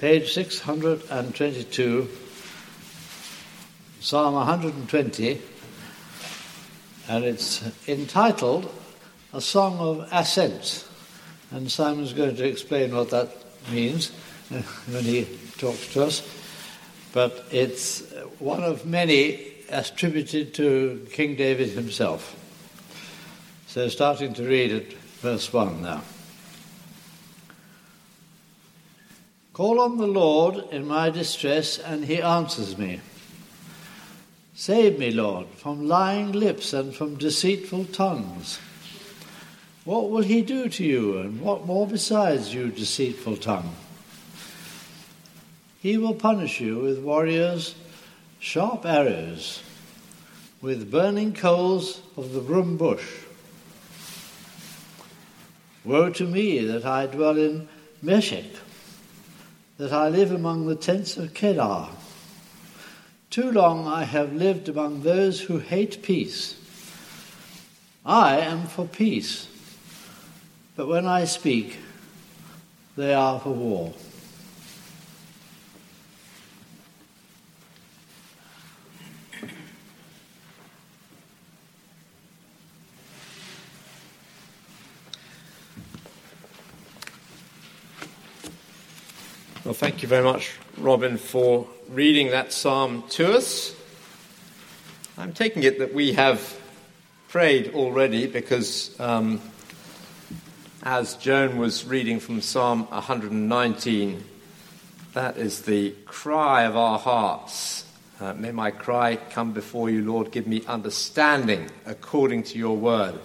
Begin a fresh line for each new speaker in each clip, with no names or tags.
page 622, Psalm 120, and it's entitled A Song of Ascent. And Simon's going to explain what that means when he talks to us. But it's one of many attributed to King David himself. So, starting to read at verse 1 now. Call on the Lord in my distress, and he answers me. Save me, Lord, from lying lips and from deceitful tongues. What will he do to you, and what more besides, you deceitful tongue? He will punish you with warriors, sharp arrows, with burning coals of the broom bush. Woe to me that I dwell in Meshech, that I live among the tents of Kedar. Too long I have lived among those who hate peace. I am for peace, but when I speak, they are for war.
Thank you very much, Robin, for reading that psalm to us. I'm taking it that we have prayed already because um, as Joan was reading from Psalm 119, that is the cry of our hearts. Uh, may my cry come before you, Lord. Give me understanding according to your word.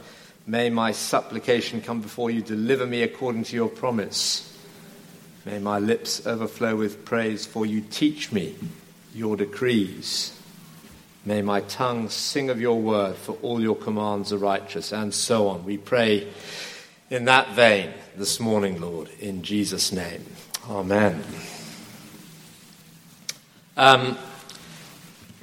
May my supplication come before you. Deliver me according to your promise. May my lips overflow with praise, for you teach me your decrees. May my tongue sing of your word, for all your commands are righteous, and so on. We pray in that vein this morning, Lord, in Jesus' name. Amen. Um,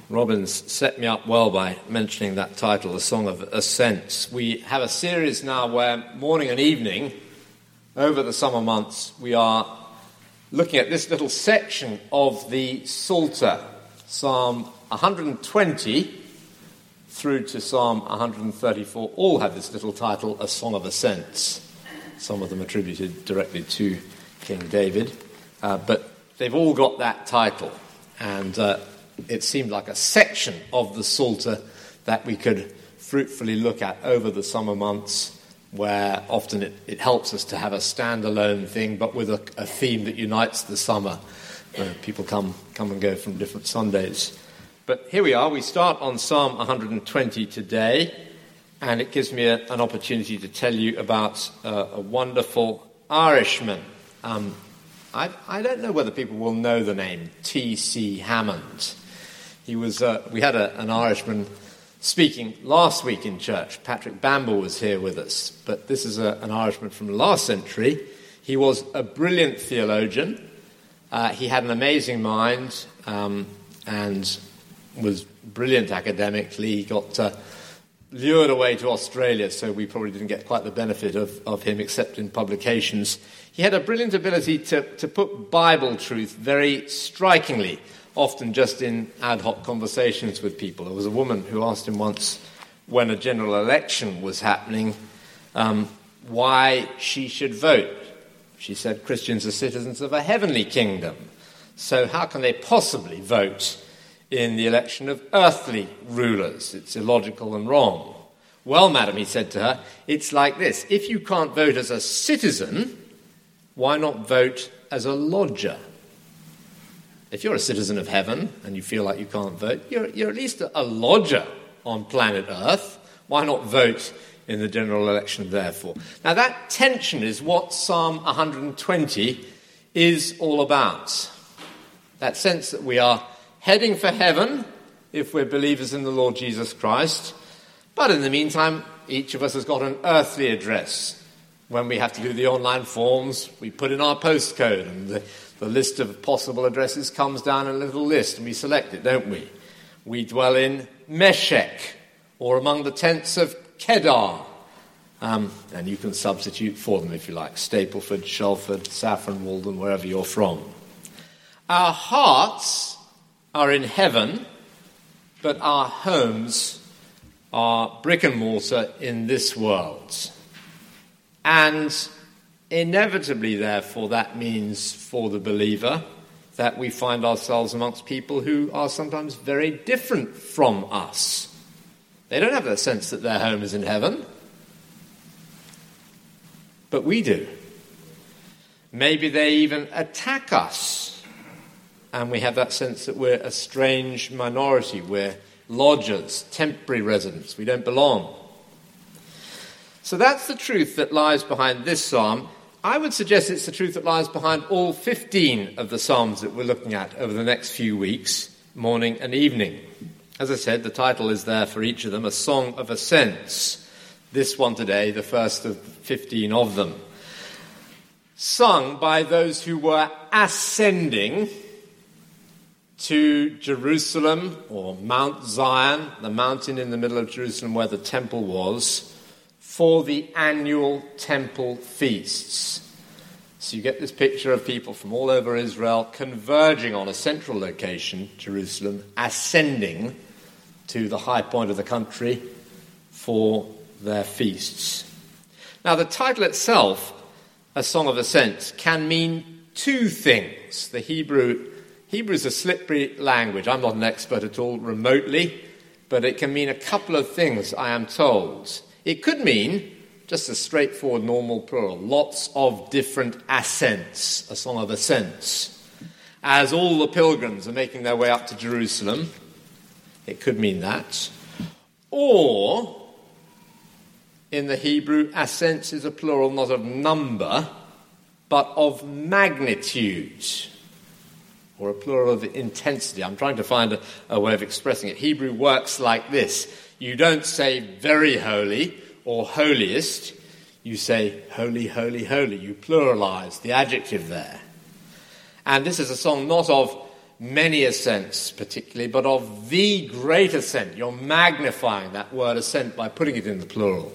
Robin's set me up well by mentioning that title, A Song of Ascents. We have a series now where morning and evening, over the summer months, we are looking at this little section of the Psalter, Psalm 120 through to Psalm 134, all have this little title, A Song of Ascents. Some of them attributed directly to King David, uh, but they've all got that title. And uh, it seemed like a section of the Psalter that we could fruitfully look at over the summer months where often it, it helps us to have a standalone thing, but with a, a theme that unites the summer. Uh, people come, come and go from different Sundays. But here we are. We start on Psalm 120 today, and it gives me a, an opportunity to tell you about uh, a wonderful Irishman. Um, I, I, don't know whether people will know the name T.C. Hammond. He was, uh, we had a, an Irishman speaking last week in church. Patrick Bamble was here with us, but this is a, an Irishman from last century. He was a brilliant theologian. Uh, he had an amazing mind um, and was brilliant academically. He got uh, lured away to Australia, so we probably didn't get quite the benefit of, of him except in publications. He had a brilliant ability to, to put Bible truth very strikingly often just in ad hoc conversations with people. There was a woman who asked him once, when a general election was happening, um, why she should vote. She said, Christians are citizens of a heavenly kingdom, so how can they possibly vote in the election of earthly rulers? It's illogical and wrong. Well, madam, he said to her, it's like this if you can't vote as a citizen, why not vote as a lodger? If you're a citizen of heaven and you feel like you can't vote, you're, you're at least a, lodger on planet Earth. Why not vote in the general election, therefore? Now, that tension is what Psalm 120 is all about. That sense that we are heading for heaven if we're believers in the Lord Jesus Christ, but in the meantime, each of us has got an earthly address. When we have to do the online forms, we put in our postcode, and the the list of possible addresses comes down in a little list and we select it, don't we? We dwell in Meshech or among the tents of Kedar. Um, and you can substitute for them if you like Stapleford, Shelford, Saffron Walden, wherever you're from. Our hearts are in heaven, but our homes are brick and mortar in this world. And inevitably, therefore, that means for the believer that we find ourselves amongst people who are sometimes very different from us. They don't have the sense that their home is in heaven, but we do. Maybe they even attack us, and we have that sense that we're a strange minority, we're lodgers, temporary residents, we don't belong. So that's the truth that lies behind this psalm. I would suggest it's the truth that lies behind all 15 of the Psalms that we're looking at over the next few weeks, morning and evening. As I said, the title is there for each of them, A Song of Ascents. This one today, the first of 15 of them. Sung by those who were ascending to Jerusalem or Mount Zion, the mountain in the middle of Jerusalem where the temple was for the annual temple feasts. So you get this picture of people from all over Israel converging on a central location, Jerusalem, ascending to the high point of the country for their feasts. Now, the title itself, A Song of Ascents, can mean two things. The Hebrew Hebrew is a slippery language. I'm not an expert at all remotely, but it can mean a couple of things, I am told. It could mean just a straightforward normal plural, lots of different ascents, a song of ascents. As all the pilgrims are making their way up to Jerusalem, it could mean that. Or, in the Hebrew, ascents is a plural not of number, but of magnitude, or a plural of intensity. I'm trying to find a, a way of expressing it. Hebrew works like this you don't say very holy or holiest, you say holy, holy, holy. You pluralize the adjective there. And this is a song not of many ascents particularly, but of the great ascent. You're magnifying that word ascent by putting it in the plural.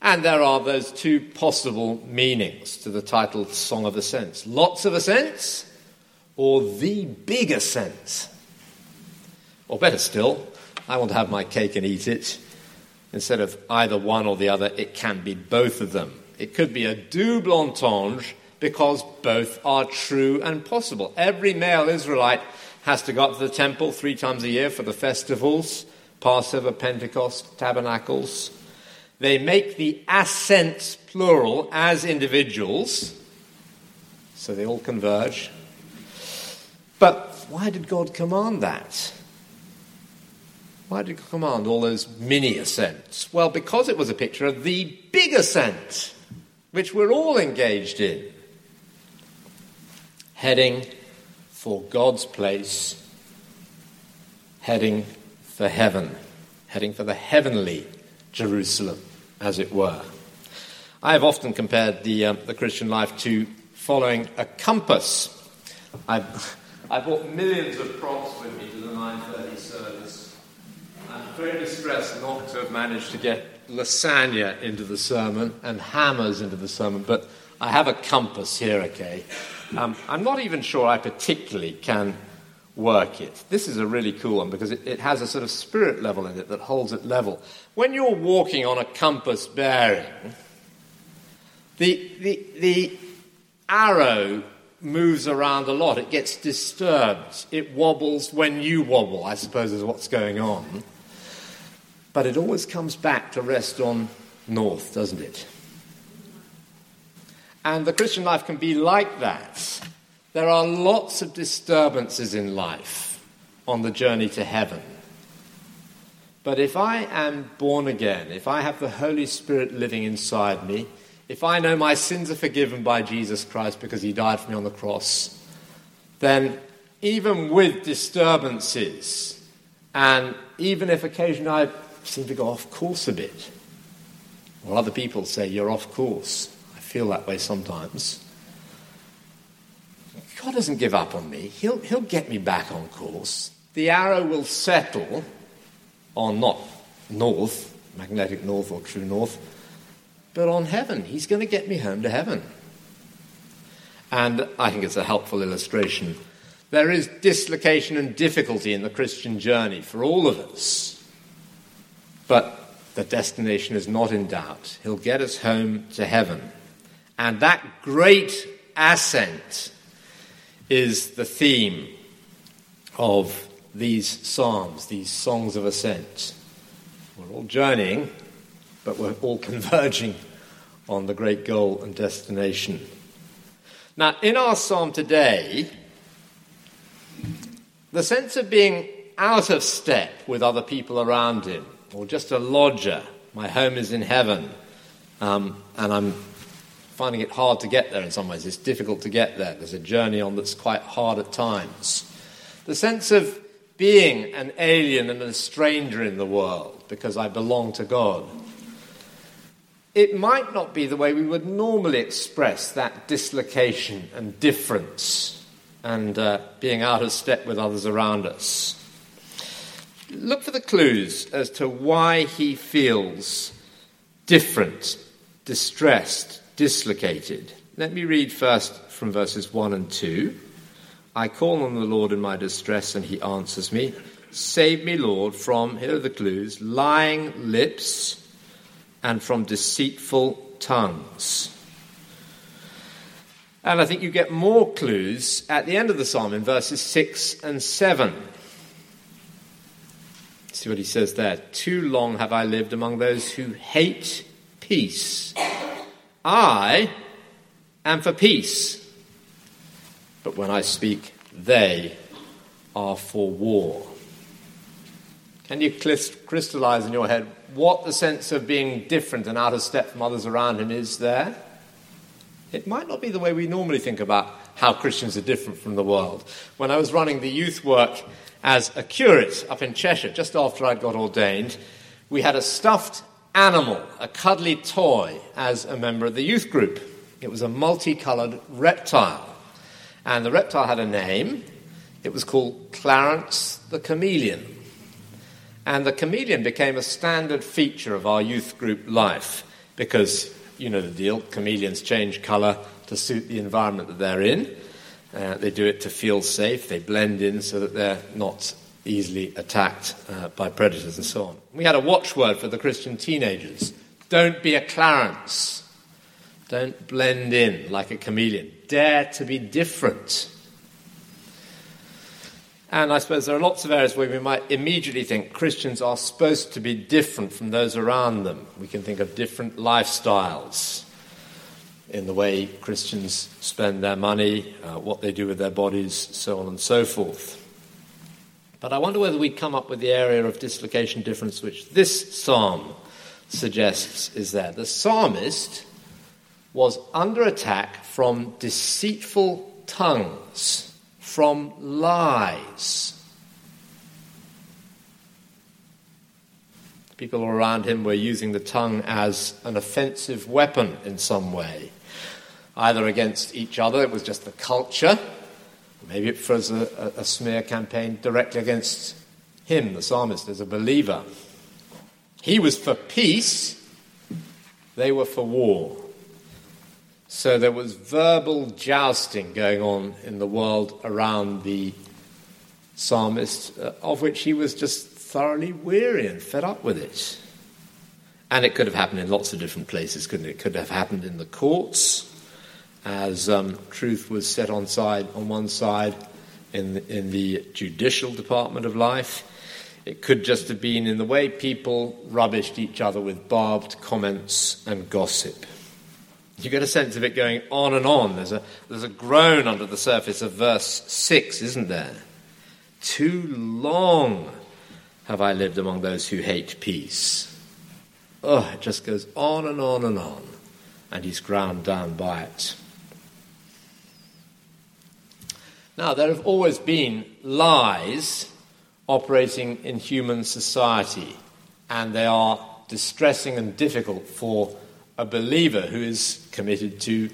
And there are those two possible meanings to the title Song of Ascents lots of ascents, or the big ascent. Or better still, I want to have my cake and eat it. Instead of either one or the other, it can be both of them. It could be a double entendre because both are true and possible. Every male Israelite has to go up to the temple three times a year for the festivals Passover, Pentecost, Tabernacles. They make the ascents plural as individuals, so they all converge. But why did God command that? Why did he command all those mini ascents? Well, because it was a picture of the big ascent, which we're all engaged in. Heading for God's place, heading for heaven, heading for the heavenly Jerusalem, as it were. I have often compared the, uh, the Christian life to following a compass. I, I brought millions of props with me to the 930 service very distressed not to have managed to get lasagna into the sermon and hammers into the sermon, but I have a compass here, okay? Um, I'm not even sure I particularly can work it. This is a really cool one because it, it, has a sort of spirit level in it that holds it level. When you're walking on a compass bearing, the, the, the arrow moves around a lot. It gets disturbed. It wobbles when you wobble, I suppose, is what's going on. But it always comes back to rest on north, doesn't it? And the Christian life can be like that. There are lots of disturbances in life on the journey to heaven. But if I am born again, if I have the Holy Spirit living inside me, if I know my sins are forgiven by Jesus Christ because he died for me on the cross, then even with disturbances, and even if occasionally I seem to go off course a bit. Well, other people say you're off course. I feel that way sometimes. God doesn't give up on me. He'll, he'll get me back on course. The arrow will settle on not north, magnetic north or true north, but on heaven. He's going to get me home to heaven. And I think it's a helpful illustration There is dislocation and difficulty in the Christian journey for all of us. But the destination is not in doubt. He'll get us home to heaven. And that great ascent is the theme of these psalms, these songs of ascent. We're all journeying, but we're all converging on the great goal and destination. Now, in our psalm today, the sense of being out of step with other people around him, or just a lodger, my home is in heaven, um, and I'm finding it hard to get there in some ways. It's difficult to get there. There's a journey on that's quite hard at times. The sense of being an alien and a stranger in the world because I belong to God. It might not be the way we would normally express that dislocation and difference and uh, being out of step with others around us. Look for the clues as to why he feels different, distressed, dislocated. Let me read first from verses 1 and 2. I call on the Lord in my distress, and he answers me. Save me, Lord, from, here are the clues, lying lips and from deceitful tongues. And I think you get more clues at the end of the psalm in verses 6 and 7. See what he says there. Too long have I lived among those who hate peace. I am for peace but when I speak, they are for war. Can you crystallize in your head what the sense of being different and out of step from others around him is there? It might not be the way we normally think about how Christians are different from the world. When I was running the youth work as a curate up in Cheshire, just after I'd got ordained, we had a stuffed animal, a cuddly toy, as a member of the youth group. It was a multicoloured reptile. And the reptile had a name. It was called Clarence the Chameleon. And the chameleon became a standard feature of our youth group life because, you know the deal, chameleons change colour to suit the environment that they're in. Uh, they do it to feel safe, they blend in so that they're not easily attacked uh, by predators and so on. We had a watchword for the Christian teenagers don't be a Clarence. Don't blend in like a chameleon. Dare to be different. And I suppose there are lots of areas where we might immediately think Christians are supposed to be different from those around them. We can think of different lifestyles in the way Christians spend their money, uh, what they do with their bodies, so on and so forth. But I wonder whether we'd come up with the area of dislocation difference which this psalm suggests is there. The psalmist was under attack from deceitful tongues, from lies. People around him were using the tongue as an offensive weapon in some way, either against each other, it was just the culture, maybe it was a, a smear campaign directly against him, the psalmist, as a believer. He was for peace, they were for war. So there was verbal jousting going on in the world around the psalmist, uh, of which he was just thoroughly weary and fed up with it. And it could have happened in lots of different places, couldn't it? It could have happened in the courts, as um, truth was set on side on one side in the, in the judicial department of life. It could just have been in the way people rubbished each other with barbed comments and gossip. You get a sense of it going on and on. There's a, there's a groan under the surface of verse 6, isn't there? Too long have I lived among those who hate peace. Oh, it just goes on and on and on, and he's ground down by it. Now, there have always been lies operating in human society, and they are distressing and difficult for a believer who is committed to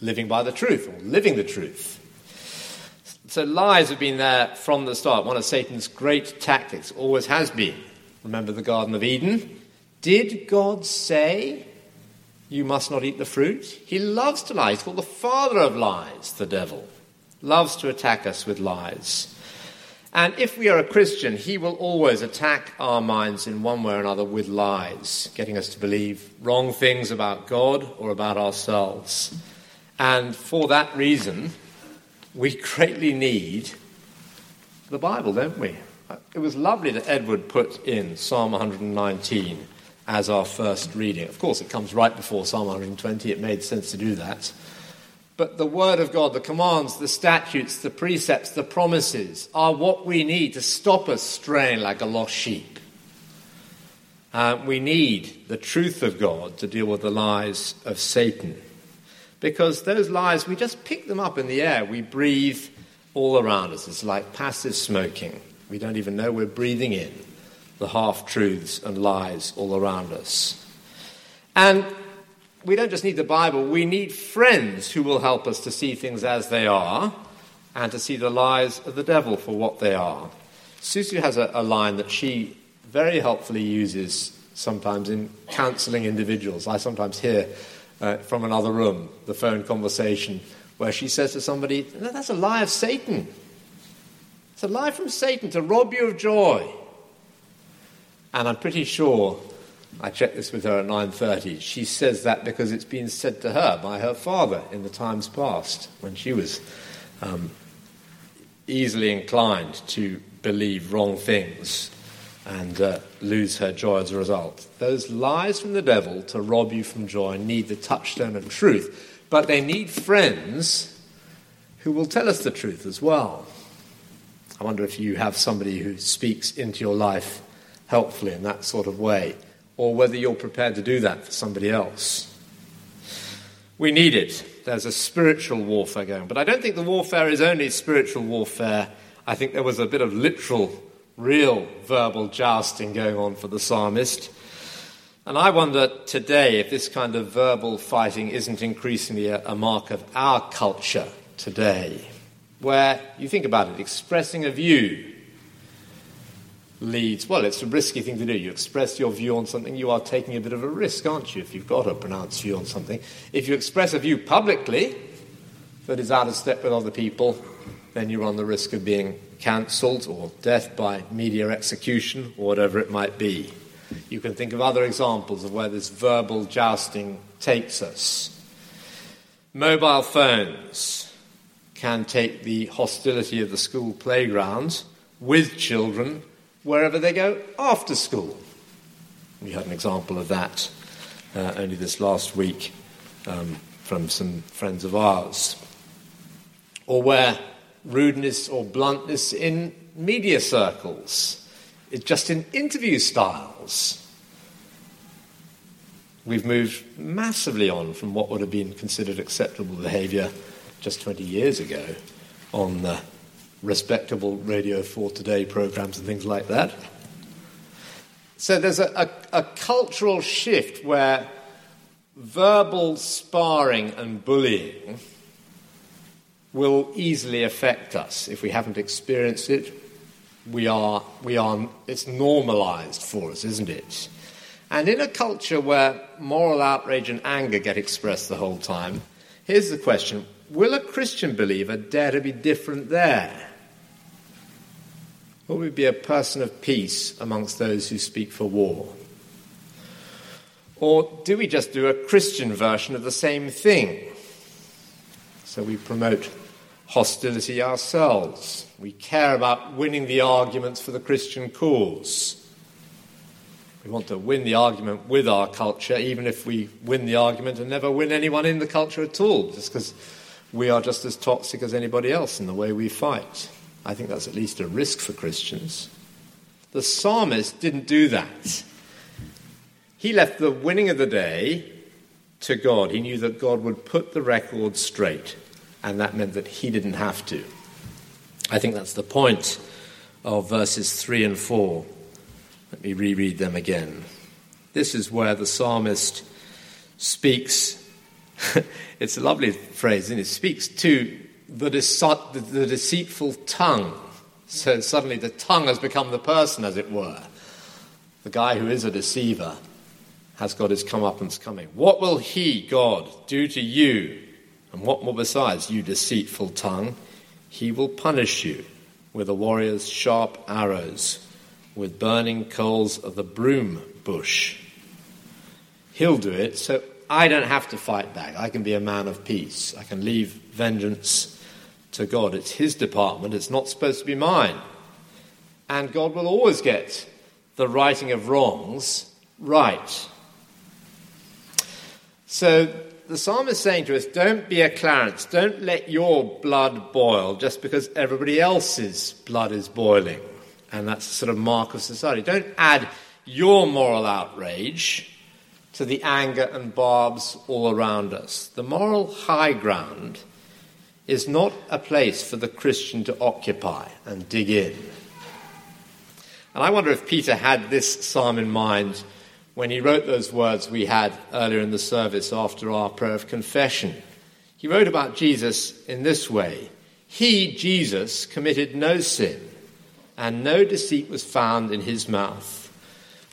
living by the truth or living the truth. So lies have been there from the start. One of Satan's great tactics always has been. Remember the Garden of Eden? Did God say you must not eat the fruit? He loves to lie. He's called the father of lies, the devil. Loves to attack us with lies. And if we are a Christian, he will always attack our minds in one way or another with lies, getting us to believe wrong things about God or about ourselves. And for that reason, we greatly need the Bible, don't we? It was lovely that Edward put in Psalm 119 as our first reading. Of course, it comes right before Psalm 120. It made sense to do that. But the Word of God, the commands, the statutes, the precepts, the promises are what we need to stop us straying like a lost sheep. Uh, we need the truth of God to deal with the lies of Satan. Because those lies, we just pick them up in the air. We breathe all around us. It's like passive smoking. We don't even know we're breathing in the half truths and lies all around us. And we don't just need the Bible, we need friends who will help us to see things as they are and to see the lies of the devil for what they are. Susu has a, a line that she very helpfully uses sometimes in counseling individuals. I sometimes hear uh, from another room the phone conversation where she says to somebody, That's a lie of Satan. It's a lie from Satan to rob you of joy. And I'm pretty sure I checked this with her at 9:30. She says that because it's been said to her by her father in the times past when she was um, easily inclined to believe wrong things and uh, lose her joy as a result. Those lies from the devil to rob you from joy need the touchstone of truth, but they need friends who will tell us the truth as well. I wonder if you have somebody who speaks into your life helpfully in that sort of way or whether you're prepared to do that for somebody else. We need it. There's a spiritual warfare going. On. But I don't think the warfare is only spiritual warfare. I think there was a bit of literal, real verbal jousting going on for the psalmist. And I wonder today if this kind of verbal fighting isn't increasingly a, a mark of our culture today, where you think about it, expressing a view leads, well, it's a risky thing to do. You express your view on something, you are taking a bit of a risk, aren't you, if you've got a pronounced view on something. If you express a view publicly that is out of step with other people, then you run the risk of being cancelled or death by media execution or whatever it might be. You can think of other examples of where this verbal jousting takes us. Mobile phones can take the hostility of the school playground with children wherever they go after school. We had an example of that uh, only this last week um, from some friends of ours. Or where rudeness or bluntness in media circles is just in interview styles. We've moved massively on from what would have been considered acceptable behaviour just 20 years ago on the respectable Radio 4 Today programs and things like that. So there's a, a, a cultural shift where verbal sparring and bullying will easily affect us if we haven't experienced it. We are, we are, it's normalized for us, isn't it? And in a culture where moral outrage and anger get expressed the whole time, here's the question Will a Christian believer dare to be different there? Will we be a person of peace amongst those who speak for war? Or do we just do a Christian version of the same thing? So we promote hostility ourselves. We care about winning the arguments for the Christian cause. We want to win the argument with our culture, even if we win the argument and never win anyone in the culture at all, just because we are just as toxic as anybody else in the way we fight. I think that's at least a risk for Christians. The psalmist didn't do that. He left the winning of the day to God. He knew that God would put the record straight, and that meant that he didn't have to. I think that's the point of verses 3 and 4. Let me reread them again. This is where the psalmist speaks. it's a lovely phrase, and it? Speaks to the, the deceitful tongue. So suddenly the tongue has become the person, as it were. The guy who is a deceiver has got his comeuppance coming. What will he, God, do to you? And what more besides, you deceitful tongue? He will punish you with a warrior's sharp arrows, with burning coals of the broom bush. He'll do it, so I don't have to fight back. I can be a man of peace. I can leave vengeance to God. It's His department, it's not supposed to be mine. And God will always get the righting of wrongs right. So the psalmist is saying to us don't be a Clarence, don't let your blood boil just because everybody else's blood is boiling. And that's a sort of mark of society. Don't add your moral outrage to the anger and barbs all around us. The moral high ground is not a place for the Christian to occupy and dig in. And I wonder if Peter had this psalm in mind when he wrote those words we had earlier in the service after our prayer of confession. He wrote about Jesus in this way He, Jesus, committed no sin, and no deceit was found in his mouth.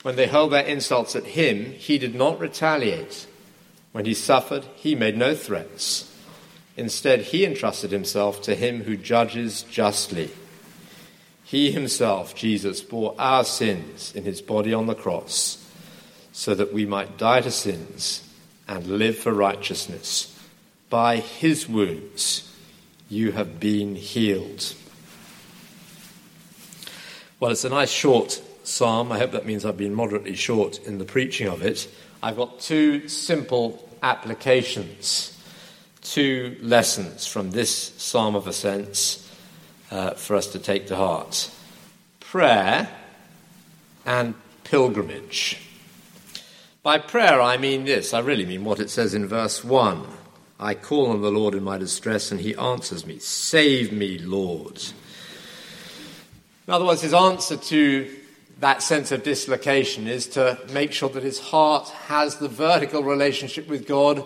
When they hurled their insults at him, he did not retaliate. When he suffered, he made no threats. Instead, he entrusted himself to him who judges justly. He himself, Jesus, bore our sins in his body on the cross, so that we might die to sins and live for righteousness. By his wounds you have been healed. Well, it's a nice short psalm. I hope that means I've been moderately short in the preaching of it. I've got two simple applications, two lessons from this psalm of ascents uh, for us to take to heart prayer and pilgrimage. By prayer, I mean this. I really mean what it says in verse 1. I call on the Lord in my distress, and he answers me. Save me, Lord. In other words, his answer to that sense of dislocation is to make sure that his heart has the vertical relationship with God,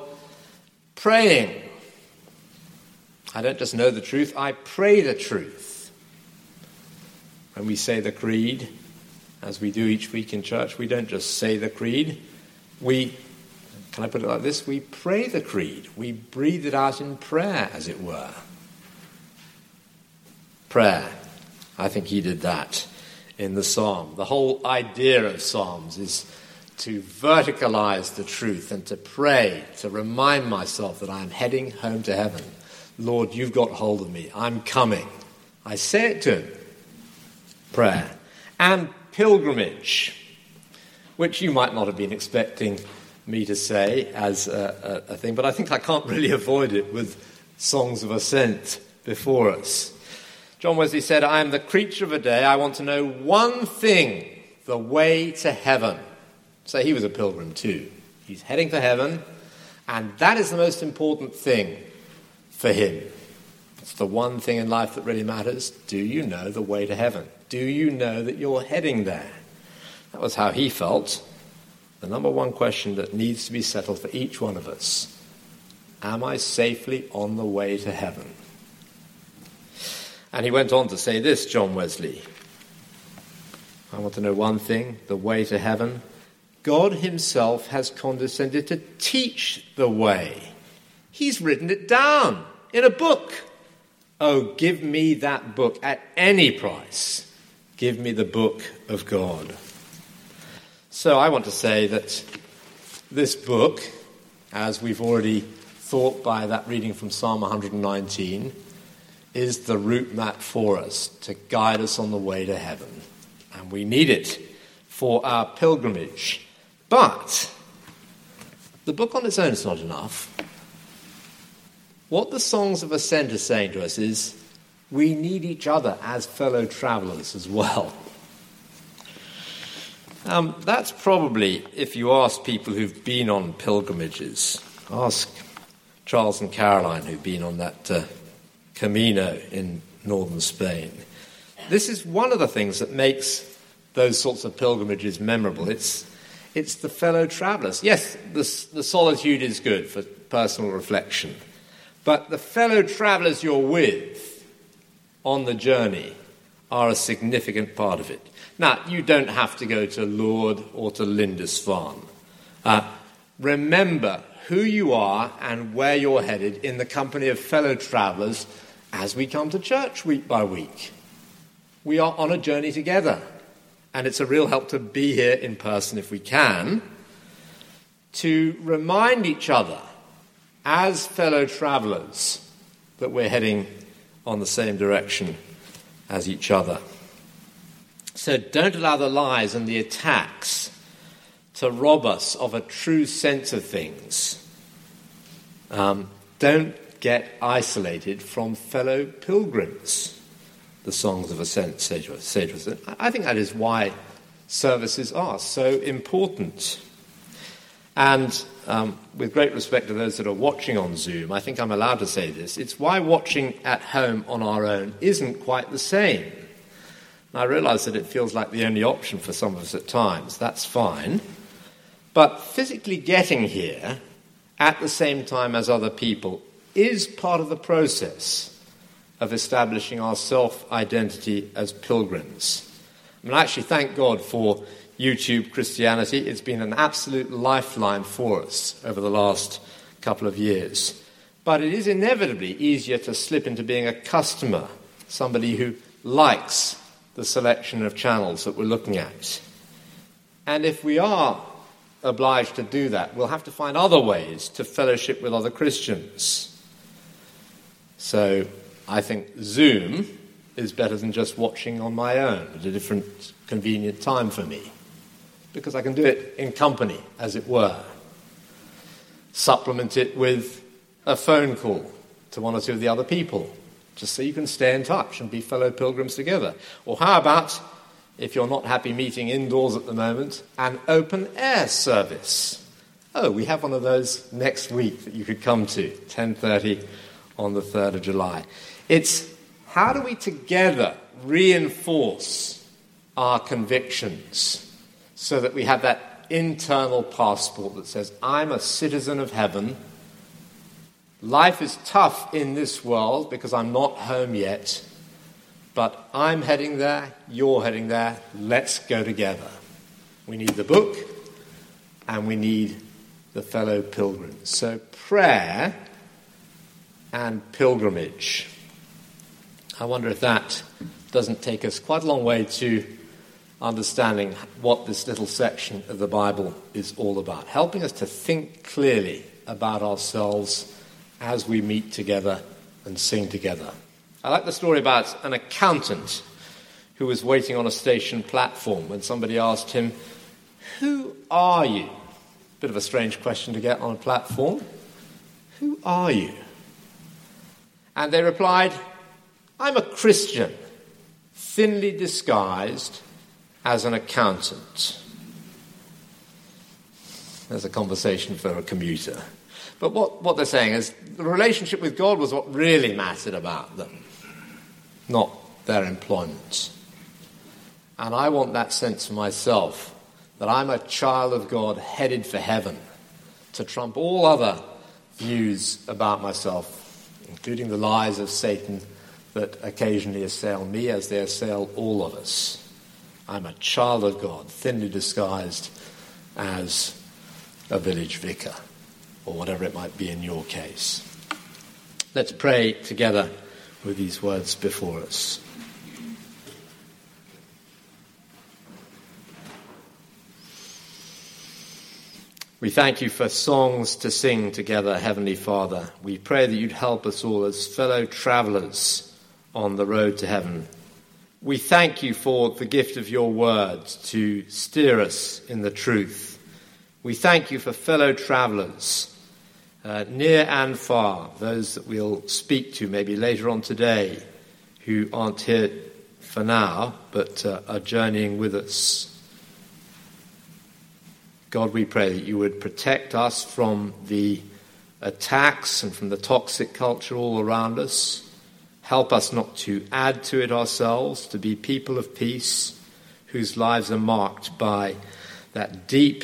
praying. I don't just know the truth, I pray the truth. When we say the creed, as we do each week in church, we don't just say the creed, we, can I put it like this? We pray the creed. We breathe it out in prayer, as it were. Prayer. I think he did that in the psalm. The whole idea of psalms is to verticalize the truth and to pray, to remind myself that I am heading home to heaven. Lord, you've got hold of me. I'm coming. I say it to him. Prayer. And pilgrimage, which you might not have been expecting me to say as a, a, a thing, but I think I can't really avoid it with songs of ascent before us. John Wesley said, I am the creature of a day. I want to know one thing the way to heaven. So he was a pilgrim too. He's heading for heaven, and that is the most important thing for him. It's the one thing in life that really matters. Do you know the way to heaven? Do you know that you're heading there? That was how he felt. The number one question that needs to be settled for each one of us Am I safely on the way to heaven? And he went on to say this, John Wesley. I want to know one thing the way to heaven. God Himself has condescended to teach the way. He's written it down in a book. Oh, give me that book at any price. Give me the book of God. So I want to say that this book, as we've already thought by that reading from Psalm 119, is the route map for us to guide us on the way to heaven. And we need it for our pilgrimage. But the book on its own is not enough. What the Songs of Ascent are saying to us is we need each other as fellow travelers as well. Um, that's probably, if you ask people who've been on pilgrimages, ask Charles and Caroline who've been on that uh, Camino in northern Spain. This is one of the things that makes those sorts of pilgrimages memorable. It's, it's the fellow travelers. Yes, the, the solitude is good for personal reflection, but the fellow travelers you're with on the journey are a significant part of it. Now, you don't have to go to Lourdes or to Lindisfarne. Uh, remember who you are and where you're headed in the company of fellow travelers as we come to church week by week. We are on a journey together, and it's a real help to be here in person if we can, to remind each other as fellow travelers that we're heading on the same direction as each other. So don't allow the lies and the attacks to rob us of a true sense of things. Um, don't get isolated from fellow pilgrims, the songs of ascent say to us. I think that is why services are so important. And um, with great respect to those that are watching on Zoom, I think I'm allowed to say this. It's why watching at home on our own isn't quite the same. I realize that it feels like the only option for some of us at times. That's fine. But physically getting here at the same time as other people is part of the process of establishing our self identity as pilgrims. I mean, I actually thank God for YouTube Christianity. It's been an absolute lifeline for us over the last couple of years. But it is inevitably easier to slip into being a customer, somebody who likes the selection of channels that we're looking at. And if we are obliged to do that, we'll have to find other ways to fellowship with other Christians. So I think Zoom is better than just watching on my own at a different convenient time for me, because I can do it in company, as it were. Supplement it with a phone call to one or two of the other people just so you can stay in touch and be fellow pilgrims together. Or how about, if you're not happy meeting indoors at the moment, an open air service? Oh, we have one of those next week that you could come to, 10:30 on the 3rd of July. It's how do we together reinforce our convictions so that we have that internal passport that says, I'm a citizen of heaven Life is tough in this world because I'm not home yet, but I'm heading there, you're heading there, let's go together. We need the book and we need the fellow pilgrims. So, prayer and pilgrimage. I wonder if that doesn't take us quite a long way to understanding what this little section of the Bible is all about, helping us to think clearly about ourselves as we meet together and sing together. I like the story about an accountant who was waiting on a station platform when somebody asked him, Who are you? Bit of a strange question to get on a platform. Who are you? And they replied, I'm a Christian, thinly disguised as an accountant. There's a conversation for a commuter. But what, what they're saying is the relationship with God was what really mattered about them, not their employment. And I want that sense for myself that I'm a child of God headed for heaven to trump all other views about myself, including the lies of Satan that occasionally assail me as they assail all of us. I'm a child of God, thinly disguised as a village vicar or whatever it might be in your case. Let's pray together with these words before us. We thank you for songs to sing together, Heavenly Father. We pray that you'd help us all as fellow travelers on the road to heaven. We thank you for the gift of your words to steer us in the truth. We thank you for fellow travelers uh, near and far, those that we'll speak to maybe later on today who aren't here for now but uh, are journeying with us. God, we pray that you would protect us from the attacks and from the toxic culture all around us. Help us not to add to it ourselves, to be people of peace whose lives are marked by that deep,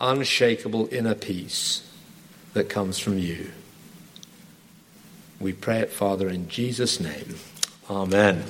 unshakable inner peace that comes from you. We pray it, Father, in Jesus' name. Amen.